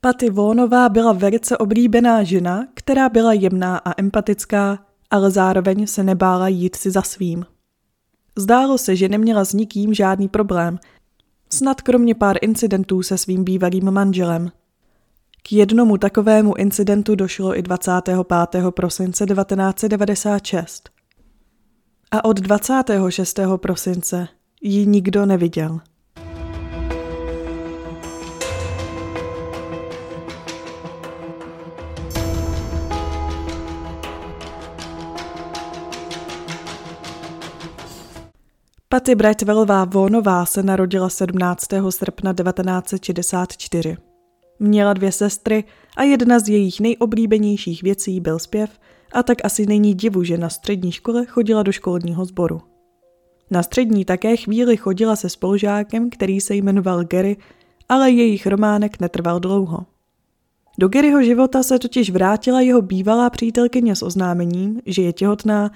Patty Vaughnová byla velice oblíbená žena, která byla jemná a empatická, ale zároveň se nebála jít si za svým. Zdálo se, že neměla s nikým žádný problém, snad kromě pár incidentů se svým bývalým manželem. K jednomu takovému incidentu došlo i 25. prosince 1996. A od 26. prosince ji nikdo neviděl. Patty Brightwellová Vonová se narodila 17. srpna 1964. Měla dvě sestry a jedna z jejich nejoblíbenějších věcí byl zpěv a tak asi není divu, že na střední škole chodila do školního sboru. Na střední také chvíli chodila se spolužákem, který se jmenoval Gary, ale jejich románek netrval dlouho. Do Garyho života se totiž vrátila jeho bývalá přítelkyně s oznámením, že je těhotná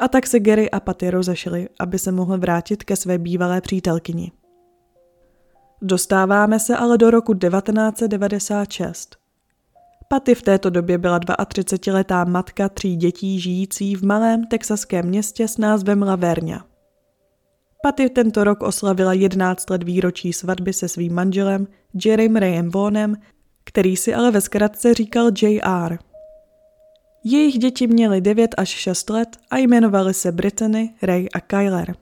a tak se Gary a Patty rozešli, aby se mohl vrátit ke své bývalé přítelkyni. Dostáváme se ale do roku 1996. Patty v této době byla 32-letá matka tří dětí žijící v malém texaském městě s názvem Lavernia. Patty tento rok oslavila 11 let výročí svatby se svým manželem Jerrym Rayem Vaughnem, který si ale ve zkratce říkal JR. Jejich děti měly 9 až 6 let a jmenovali se Brittany, Ray a Kyler.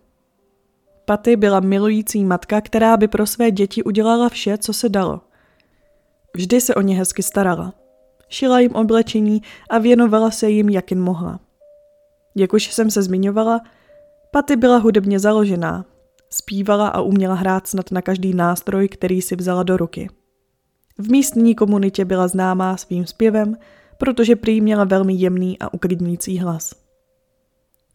Patty byla milující matka, která by pro své děti udělala vše, co se dalo. Vždy se o ně hezky starala. Šila jim oblečení a věnovala se jim, jak jen mohla. Jak už jsem se zmiňovala, Patty byla hudebně založená. Zpívala a uměla hrát snad na každý nástroj, který si vzala do ruky. V místní komunitě byla známá svým zpěvem, protože prý měla velmi jemný a uklidňující hlas.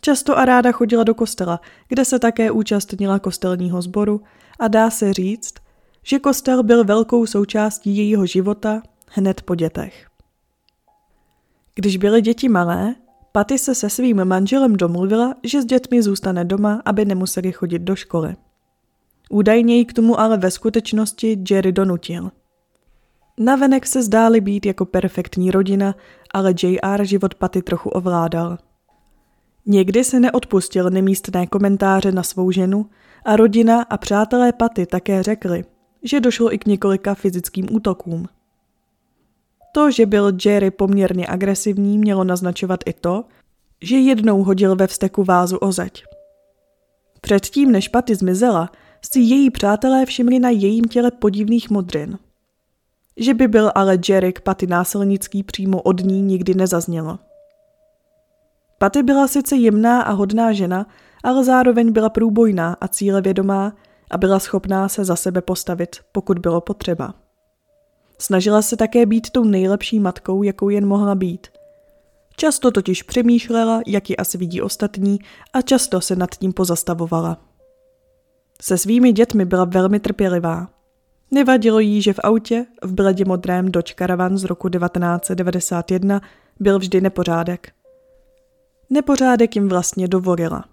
Často a ráda chodila do kostela, kde se také účastnila kostelního sboru a dá se říct, že kostel byl velkou součástí jejího života hned po dětech. Když byly děti malé, Patty se se svým manželem domluvila, že s dětmi zůstane doma, aby nemuseli chodit do školy. Údajně ji k tomu ale ve skutečnosti Jerry donutil. Navenek se zdáli být jako perfektní rodina, ale JR život Patty trochu ovládal. Někdy se neodpustil nemístné komentáře na svou ženu a rodina a přátelé Patty také řekli, že došlo i k několika fyzickým útokům. To, že byl Jerry poměrně agresivní, mělo naznačovat i to, že jednou hodil ve vzteku vázu o zeď. Předtím, než Patty zmizela, si její přátelé všimli na jejím těle podivných modrin. Že by byl ale Jerry k Patty násilnický přímo od ní nikdy nezaznělo. Patty byla sice jemná a hodná žena, ale zároveň byla průbojná a cílevědomá a byla schopná se za sebe postavit, pokud bylo potřeba. Snažila se také být tou nejlepší matkou, jakou jen mohla být. Často totiž přemýšlela, jak ji asi vidí ostatní a často se nad tím pozastavovala. Se svými dětmi byla velmi trpělivá. Nevadilo jí, že v autě, v bledě modrém Dodge Caravan z roku 1991, byl vždy nepořádek. Nepořádek jim vlastně dovolila.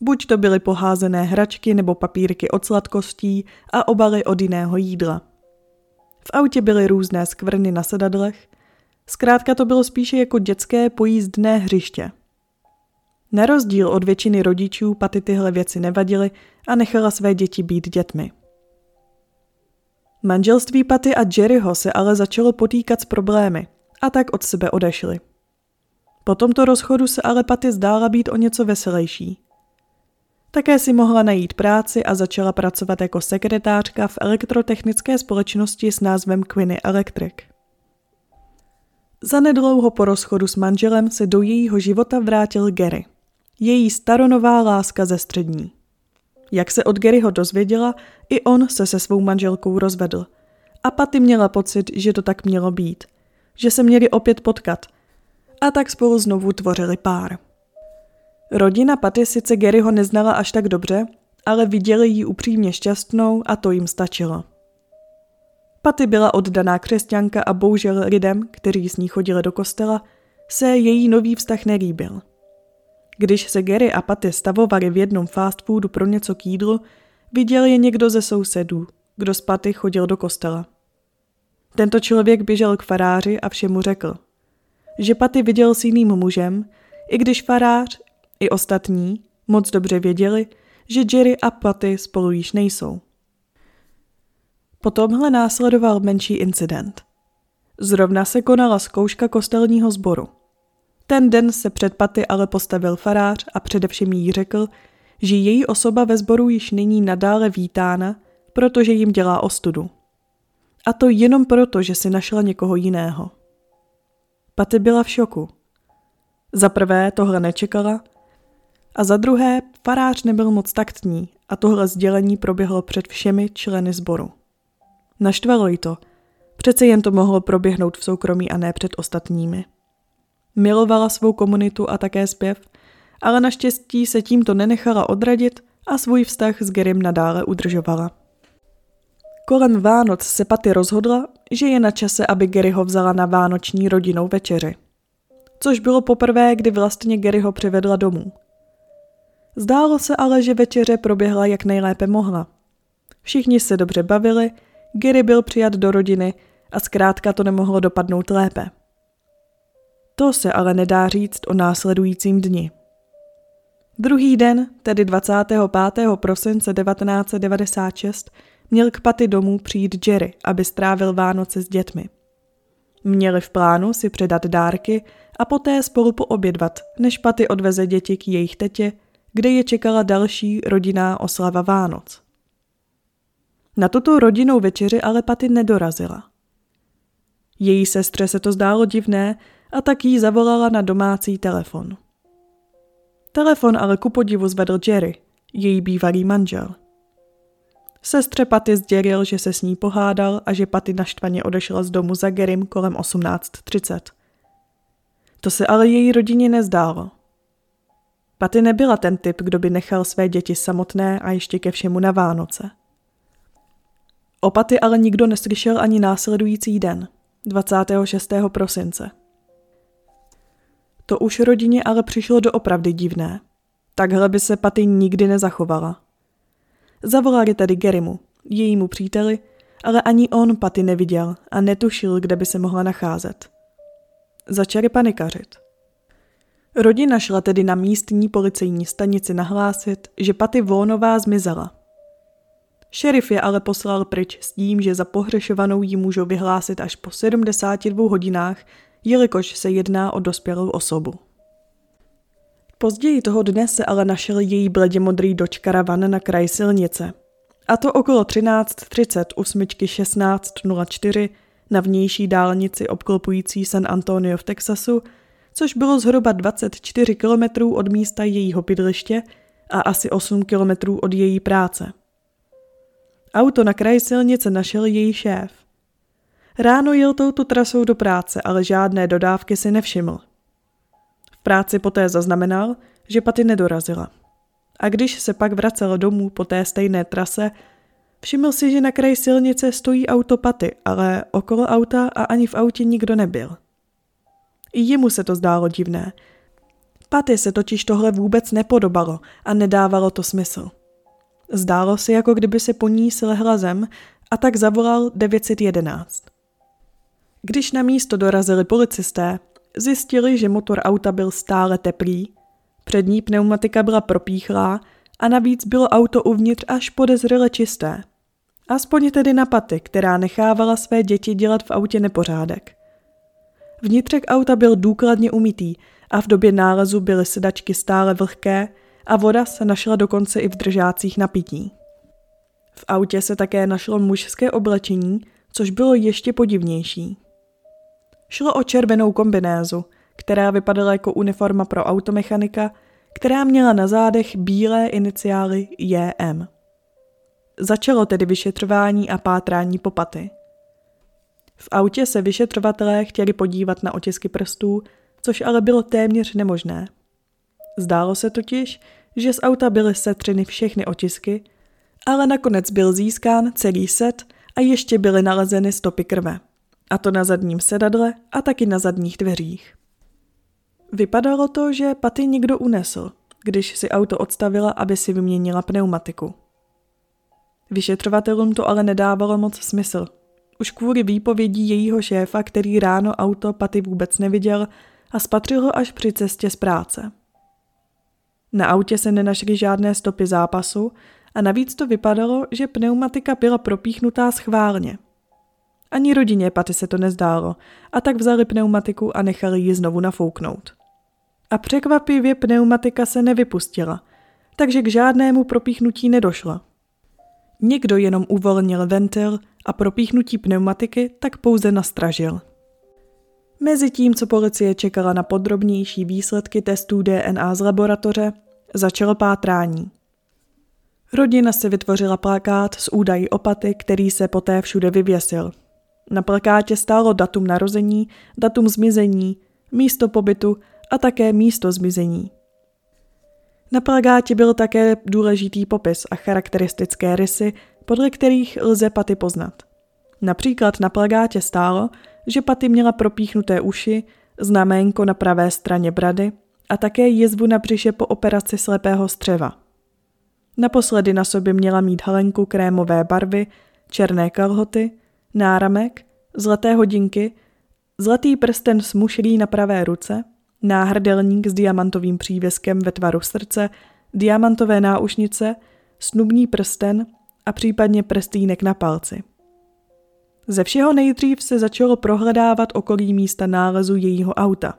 Buď to byly poházené hračky nebo papírky od sladkostí a obaly od jiného jídla. V autě byly různé skvrny na sedadlech, zkrátka to bylo spíše jako dětské pojízdné hřiště. Na rozdíl od většiny rodičů Paty tyhle věci nevadily a nechala své děti být dětmi. Manželství Paty a Jerryho se ale začalo potýkat s problémy a tak od sebe odešli. Po tomto rozchodu se ale Paty zdála být o něco veselější. Také si mohla najít práci a začala pracovat jako sekretářka v elektrotechnické společnosti s názvem Quinny Electric. Zanedlouho po rozchodu s manželem se do jejího života vrátil Gary, její staronová láska ze střední. Jak se od Garyho dozvěděla, i on se se svou manželkou rozvedl. A Patty měla pocit, že to tak mělo být, že se měli opět potkat. A tak spolu znovu tvořili pár. Rodina Paty sice Garyho neznala až tak dobře, ale viděli ji upřímně šťastnou a to jim stačilo. Paty byla oddaná křesťanka a bohužel lidem, kteří s ní chodili do kostela, se její nový vztah nelíbil. Když se Gary a Paty stavovali v jednom fast foodu pro něco k jídlu, viděl je někdo ze sousedů, kdo z Paty chodil do kostela. Tento člověk běžel k faráři a všemu řekl, že Paty viděl s jiným mužem, i když farář i ostatní moc dobře věděli, že Jerry a Paty spolu již nejsou. Po tomhle následoval menší incident. Zrovna se konala zkouška kostelního sboru. Ten den se před Paty ale postavil farář a především jí řekl, že její osoba ve sboru již není nadále vítána, protože jim dělá ostudu. A to jenom proto, že si našla někoho jiného. Paty byla v šoku. Za prvé tohle nečekala a za druhé farář nebyl moc taktní a tohle sdělení proběhlo před všemi členy sboru. Naštvalo jí to. Přece jen to mohlo proběhnout v soukromí a ne před ostatními. Milovala svou komunitu a také zpěv, ale naštěstí se tímto nenechala odradit a svůj vztah s Gerym nadále udržovala. Kolem Vánoc se Paty rozhodla, že je na čase, aby Gary ho vzala na vánoční rodinou večeři. Což bylo poprvé, kdy vlastně Gary ho přivedla domů. Zdálo se ale, že večeře proběhla jak nejlépe mohla. Všichni se dobře bavili, Gary byl přijat do rodiny a zkrátka to nemohlo dopadnout lépe. To se ale nedá říct o následujícím dni. Druhý den, tedy 25. prosince 1996, měl k Paty domů přijít Jerry, aby strávil Vánoce s dětmi. Měli v plánu si předat dárky a poté spolu poobědvat, než Paty odveze děti k jejich tetě, kde je čekala další rodinná oslava Vánoc. Na tuto rodinnou večeři ale Paty nedorazila. Její sestře se to zdálo divné a tak jí zavolala na domácí telefon. Telefon ale ku podivu zvedl Jerry, její bývalý manžel. Sestře Paty sdělil, že se s ní pohádal a že Paty naštvaně odešla z domu za Gerim kolem 18.30. To se ale její rodině nezdálo. Paty nebyla ten typ, kdo by nechal své děti samotné a ještě ke všemu na Vánoce. O Paty ale nikdo neslyšel ani následující den, 26. prosince. To už rodině ale přišlo do opravdy divné. Takhle by se Paty nikdy nezachovala. Zavolali tedy Gerimu, jejímu příteli, ale ani on Paty neviděl a netušil, kde by se mohla nacházet. Začali panikařit. Rodina šla tedy na místní policejní stanici nahlásit, že Paty Vónová zmizela. Šerif je ale poslal pryč s tím, že za pohřešovanou ji můžou vyhlásit až po 72 hodinách, jelikož se jedná o dospělou osobu. Později toho dne se ale našel její bledě modrý doč karavan na kraji silnice. A to okolo 13.30 usmičky 16.04 na vnější dálnici obklopující San Antonio v Texasu, což bylo zhruba 24 kilometrů od místa jejího bydliště a asi 8 kilometrů od její práce. Auto na kraji silnice našel její šéf. Ráno jel touto trasou do práce, ale žádné dodávky si nevšiml. V práci poté zaznamenal, že Paty nedorazila. A když se pak vracel domů po té stejné trase, všiml si, že na kraji silnice stojí auto Paty, ale okolo auta a ani v autě nikdo nebyl. I jemu se to zdálo divné. Paty se totiž tohle vůbec nepodobalo a nedávalo to smysl. Zdálo se, jako kdyby se po ní slehla zem a tak zavolal 911. Když na místo dorazili policisté, zjistili, že motor auta byl stále teplý, přední pneumatika byla propíchlá a navíc bylo auto uvnitř až podezřele čisté. Aspoň tedy na paty, která nechávala své děti dělat v autě nepořádek. Vnitřek auta byl důkladně umytý a v době nálezu byly sedačky stále vlhké a voda se našla dokonce i v držácích napití. V autě se také našlo mužské oblečení, což bylo ještě podivnější. Šlo o červenou kombinézu, která vypadala jako uniforma pro automechanika, která měla na zádech bílé iniciály JM. Začalo tedy vyšetřování a pátrání popaty. V autě se vyšetřovatelé chtěli podívat na otisky prstů, což ale bylo téměř nemožné. Zdálo se totiž, že z auta byly setřeny všechny otisky, ale nakonec byl získán celý set a ještě byly nalezeny stopy krve. A to na zadním sedadle a taky na zadních dveřích. Vypadalo to, že paty někdo unesl, když si auto odstavila, aby si vyměnila pneumatiku. Vyšetřovatelům to ale nedávalo moc smysl. už kvůli výpovědí jejího šéfa, který ráno auto Paty vůbec neviděl a spatřil ho až při cestě z práce. Na autě se nenašly žádné stopy zápasu a navíc to vypadalo, že pneumatika byla propíchnutá schválně. Ani rodině Paty se to nezdálo a tak vzali pneumatiku a nechali ji znovu nafouknout. A překvapivě pneumatika se nevypustila, takže k žádnému propíchnutí nedošlo. Někdo jenom uvolnil ventil a propíchnutí pneumatiky tak pouze nastražil. Mezi tím, co policie čekala na podrobnější výsledky testů DNA z laboratoře, začalo pátrání. Rodina si vytvořila plakát s údají opaty, který se poté všude vyvěsil. Na plakátě stálo datum narození, datum zmizení, místo pobytu a také místo zmizení. Na plagátě byl také důležitý popis a charakteristické rysy, podle kterých lze paty poznat. Například na plagátě stálo, že paty měla propíchnuté uši, znaménko na pravé straně brady a také jizvu na břiše po operaci slepého střeva. Naposledy na sobě měla mít halenku krémové barvy, černé kalhoty, náramek, zlaté hodinky, zlatý prsten s mušlí na pravé ruce – náhrdelník s diamantovým přívěskem ve tvaru srdce, diamantové náušnice, snubní prsten a případně prstýnek na palci. Ze všeho nejdřív se začalo prohledávat okolí místa nálezu jejího auta.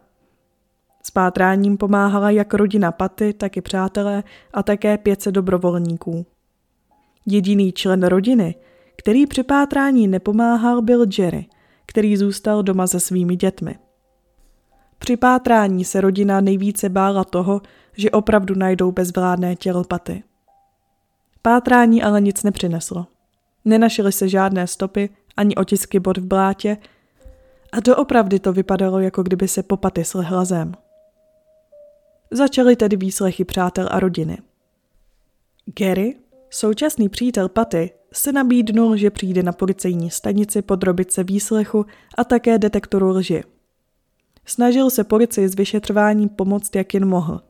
S pátráním pomáhala jak rodina Paty, tak i přátelé a také 500 dobrovolníků. Jediný člen rodiny, který při pátrání nepomáhal, byl Jerry, který zůstal doma se svými dětmi. Při pátrání se rodina nejvíce bála toho, že opravdu najdou bezvládné tělo paty. Pátrání ale nic nepřineslo. Nenašly se žádné stopy ani otisky bod v blátě a doopravdy to vypadalo, jako kdyby se po paty slehla zem. Začaly tedy výslechy přátel a rodiny. Gary, současný přítel Paty, se nabídnul, že přijde na policejní stanici podrobit se výslechu a také detektoru lži – Snažil se policii s vyšetřováním pomoct, jak jen mohl.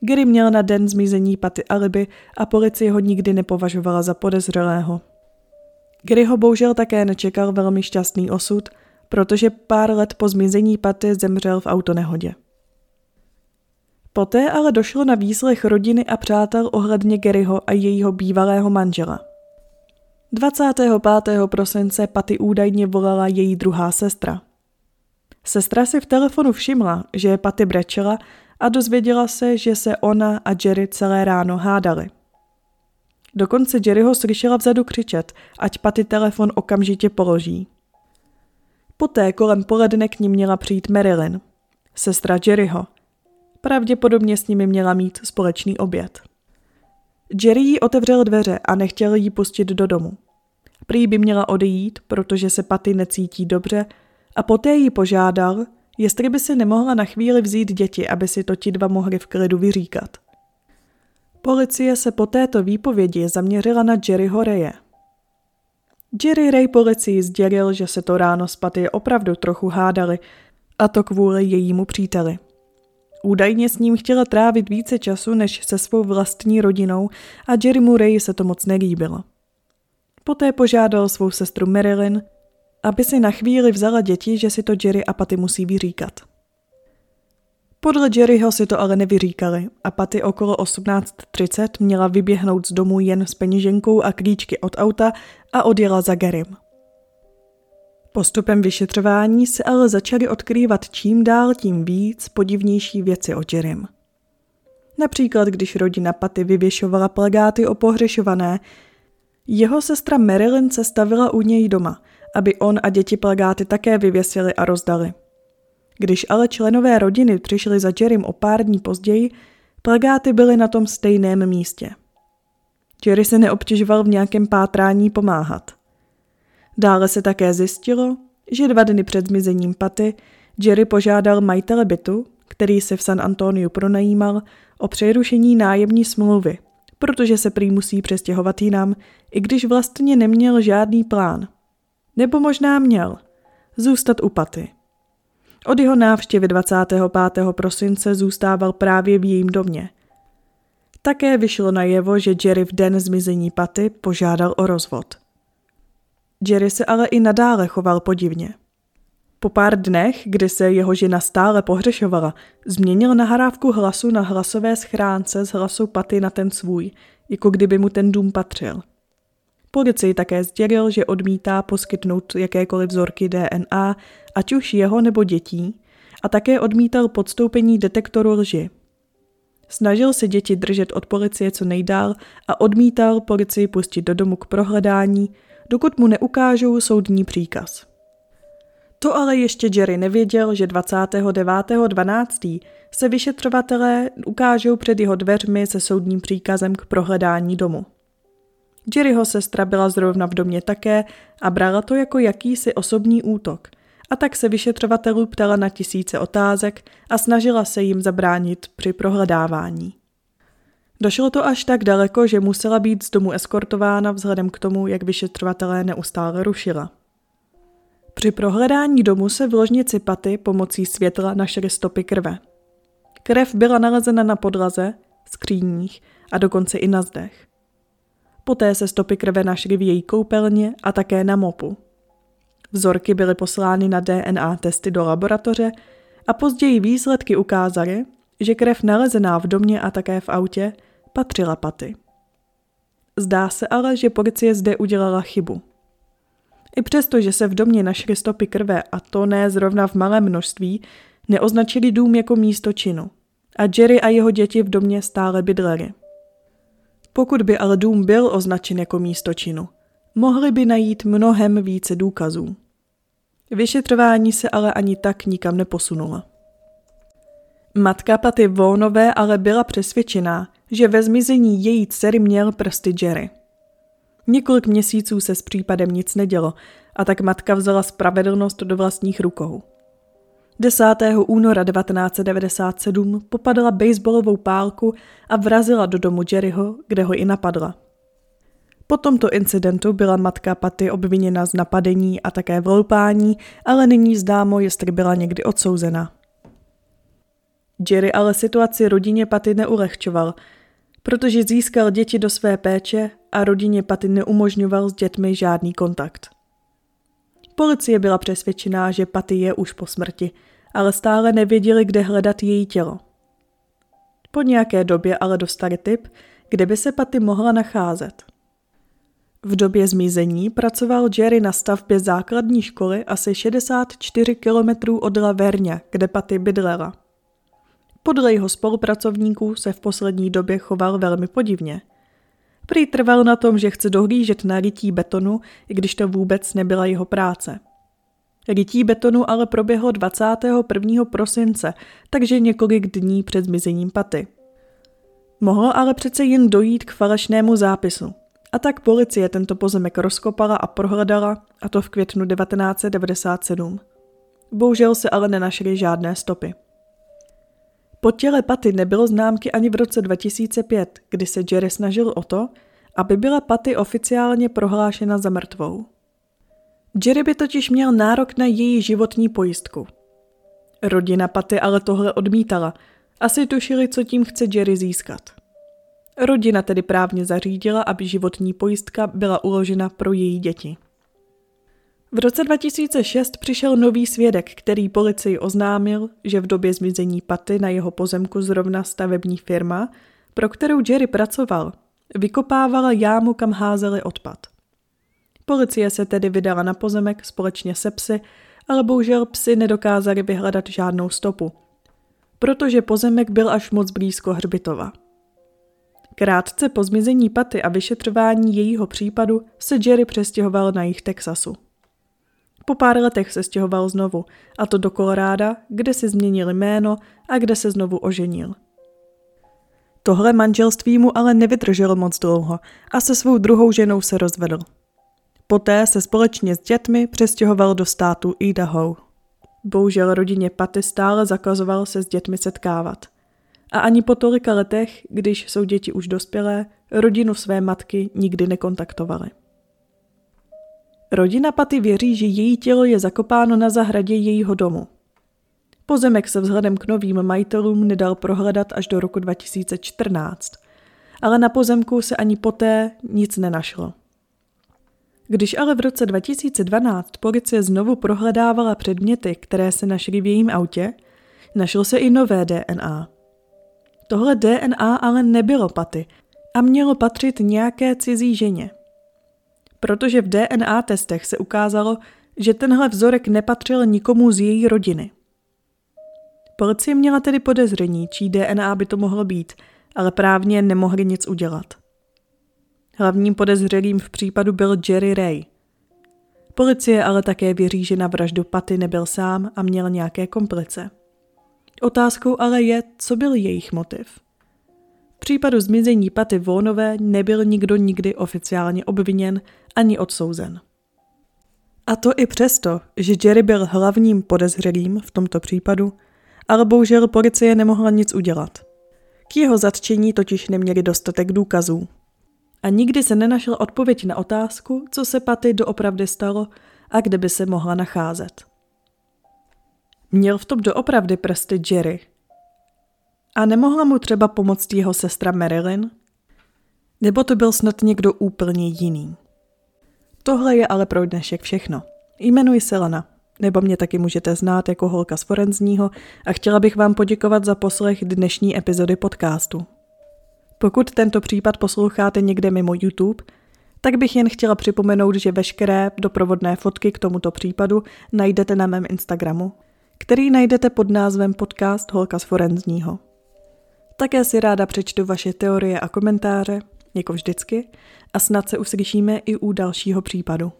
Gary měl na den zmizení paty alibi a policie ho nikdy nepovažovala za podezřelého. Gary ho bohužel také nečekal velmi šťastný osud, protože pár let po zmizení paty zemřel v autonehodě. Poté ale došlo na výslech rodiny a přátel ohledně Garyho a jejího bývalého manžela. 25. prosince Paty údajně volala její druhá sestra. Sestra si v telefonu všimla, že je Paty brečela a dozvěděla se, že se ona a Jerry celé ráno hádali. Dokonce Jerry ho slyšela vzadu křičet, ať Paty telefon okamžitě položí. Poté kolem poledne k ním měla přijít Marilyn, sestra Jerryho. Pravděpodobně s nimi měla mít společný oběd. Jerry jí otevřel dveře a nechtěl jí pustit do domu. Prý by měla odejít, protože se Paty necítí dobře a poté jí požádal, jestli by si nemohla na chvíli vzít děti, aby si to ti dva mohli v klidu vyříkat. Policie se po této výpovědi zaměřila na Jerryho Reje. Jerry Ray policii sdělil, že se to ráno s Paty opravdu trochu hádali, a to kvůli jejímu příteli. Údajně s ním chtěla trávit více času než se svou vlastní rodinou a Jerrymu Ray se to moc nelíbilo. Poté požádal svou sestru Marilyn, aby si na chvíli vzala děti, že si to Jerry a Patty musí vyříkat. Podle Jerryho si to ale nevyříkali a Patty okolo 18.30 měla vyběhnout z domu jen s peněženkou a klíčky od auta a odjela za Garym. Postupem vyšetřování se ale začaly odkrývat čím dál tím víc podivnější věci o Jerrym. Například, když rodina Paty vyvěšovala plagáty o pohřešované, jeho sestra Marilyn se stavila u něj doma – aby on a děti plagáty také vyvěsili a rozdali. Když ale členové rodiny přišli za Jerrym o pár dní později, plagáty byly na tom stejném místě. Jerry se neobtěžoval v nějakém pátrání pomáhat. Dále se také zjistilo, že dva dny před zmizením Paty Jerry požádal majitele bytu, který se v San Antoniu pronajímal, o přerušení nájemní smlouvy, protože se prý musí přestěhovat jinam, i když vlastně neměl žádný plán – nebo možná měl. Zůstat u paty. Od jeho návštěvy 25. prosince zůstával právě v jejím domě. Také vyšlo najevo, že Jerry v den zmizení paty požádal o rozvod. Jerry se ale i nadále choval podivně. Po pár dnech, kdy se jeho žena stále pohřešovala, změnil nahrávku hlasu na hlasové schránce s hlasou paty na ten svůj, jako kdyby mu ten dům patřil. Policii také sdělil, že odmítá poskytnout jakékoliv vzorky DNA, ať už jeho nebo dětí, a také odmítal podstoupení detektoru lži. Snažil se děti držet od policie co nejdál a odmítal policii pustit do domu k prohledání, dokud mu neukážou soudní příkaz. To ale ještě Jerry nevěděl, že 29.12. se vyšetřovatelé ukážou před jeho dveřmi se soudním příkazem k prohledání domu. Jerryho sestra byla zrovna v domě také a brala to jako jakýsi osobní útok. A tak se vyšetřovatelů ptala na tisíce otázek a snažila se jim zabránit při prohledávání. Došlo to až tak daleko, že musela být z domu eskortována vzhledem k tomu, jak vyšetřovatelé neustále rušila. Při prohledání domu se v ložnici paty pomocí světla našly stopy krve. Krev byla nalezena na podlaze, skříních a dokonce i na zdech. Poté se stopy krve našly v její koupelně a také na mopu. Vzorky byly poslány na DNA testy do laboratoře a později výsledky ukázaly, že krev nalezená v domě a také v autě patřila paty. Zdá se ale, že policie zde udělala chybu. I přesto, že se v domě našly stopy krve a to ne zrovna v malém množství, neoznačili dům jako místo činu. A Jerry a jeho děti v domě stále bydleli. Pokud by ale dům byl označen jako místo činu, mohli by najít mnohem více důkazů. Vyšetřování se ale ani tak nikam neposunulo. Matka Paty Vónové ale byla přesvědčená, že ve zmizení její dcery měl prsty Jerry. Několik měsíců se s případem nic nedělo a tak matka vzala spravedlnost do vlastních rukou. 10. února 1997 popadla baseballovou pálku a vrazila do domu Jerryho, kde ho i napadla. Po tomto incidentu byla matka Paty obviněna z napadení a také vloupání, ale není zdámo, jestli byla někdy odsouzena. Jerry ale situaci rodině Paty neulehčoval, protože získal děti do své péče a rodině Paty neumožňoval s dětmi žádný kontakt. Policie byla přesvědčená, že Paty je už po smrti, ale stále nevěděli, kde hledat její tělo. Po nějaké době ale dostali tip, kde by se Paty mohla nacházet. V době zmizení pracoval Jerry na stavbě základní školy asi 64 kilometrů od La Vernia, kde Paty bydlela. Podle jeho spolupracovníků se v poslední době choval velmi podivně. Prý trval na tom, že chce dohlížet na rytí betonu, i když to vůbec nebyla jeho práce. Rytí betonu ale proběhlo 21. prosince, takže několik dní před zmizením paty. Mohlo ale přece jen dojít k falešnému zápisu. A tak policie tento pozemek rozkopala a prohledala, a to v květnu 1997. Bohužel se ale nenašly žádné stopy. Po těle Paty nebylo známky ani v roce 2005, kdy se Jerry snažil o to, aby byla Paty oficiálně prohlášena za mrtvou. Jerry by totiž měl nárok na její životní pojistku. Rodina Paty ale tohle odmítala. Asi tušili, co tím chce Jerry získat. Rodina tedy právně zařídila, aby životní pojistka byla uložena pro její děti. V roce 2006 přišel nový svědek, který policii oznámil, že v době zmizení Paty na jeho pozemku zrovna stavební firma, pro kterou Jerry pracoval, vykopávala jámu, kam házeli odpad. Policie se tedy vydala na pozemek společně se psy, ale bohužel psy nedokázali vyhledat žádnou stopu, protože pozemek byl až moc blízko hřbitova. Krátce po zmizení Paty a vyšetřování jejího případu se Jerry přestěhoval na jich Texasu. Po pár letech se stěhoval znovu, a to do Koloráda, kde si změnil jméno a kde se znovu oženil. Tohle manželství mu ale nevydrželo moc dlouho a se svou druhou ženou se rozvedl. Poté se společně s dětmi přestěhoval do státu Idaho. Bohužel rodině Paty stále zakazoval se s dětmi setkávat. A ani po tolika letech, když jsou děti už dospělé, rodinu své matky nikdy nekontaktovali. Rodina Paty věří, že její tělo je zakopáno na zahradě jejího domu. Pozemek se vzhledem k novým majitelům nedal prohledat až do roku 2014, ale na pozemku se ani poté nic nenašlo. Když ale v roce 2012 policie znovu prohledávala předměty, které se našly v jejím autě, našlo se i nové DNA. Tohle DNA ale nebylo paty a mělo patřit nějaké cizí ženě. Protože v DNA testech se ukázalo, že tenhle vzorek nepatřil nikomu z její rodiny. Policie měla tedy podezření, čí DNA by to mohlo být, ale právně nemohli nic udělat. Hlavním podezřelým v případu byl Jerry Ray. Policie ale také věří, že na vraždu Paty nebyl sám a měl nějaké komplice. Otázkou ale je, co byl jejich motiv. V případu zmizení Paty Vónové nebyl nikdo nikdy oficiálně obviněn ani odsouzen. A to i přesto, že Jerry byl hlavním podezřelým v tomto případu, ale bohužel policie nemohla nic udělat. K jeho zatčení totiž neměli dostatek důkazů. A nikdy se nenašla odpověď na otázku, co se Paty doopravdy stalo a kde by se mohla nacházet. Měl v tom doopravdy prsty Jerry. A nemohla mu třeba pomoct jeho sestra Marilyn? Nebo to byl snad někdo úplně jiný? Tohle je ale pro dnešek všechno. Jmenuji se Lana, nebo mě taky můžete znát jako holka z forenzního a chtěla bych vám poděkovat za poslech dnešní epizody podcastu. Pokud tento případ posloucháte někde mimo YouTube, tak bych jen chtěla připomenout, že veškeré doprovodné fotky k tomuto případu najdete na mém Instagramu, který najdete pod názvem podcast Holka z forenzního. Také si ráda přečtu vaše teorie a komentáře, jako vždycky, a snad se uslyšíme i u dalšího případu.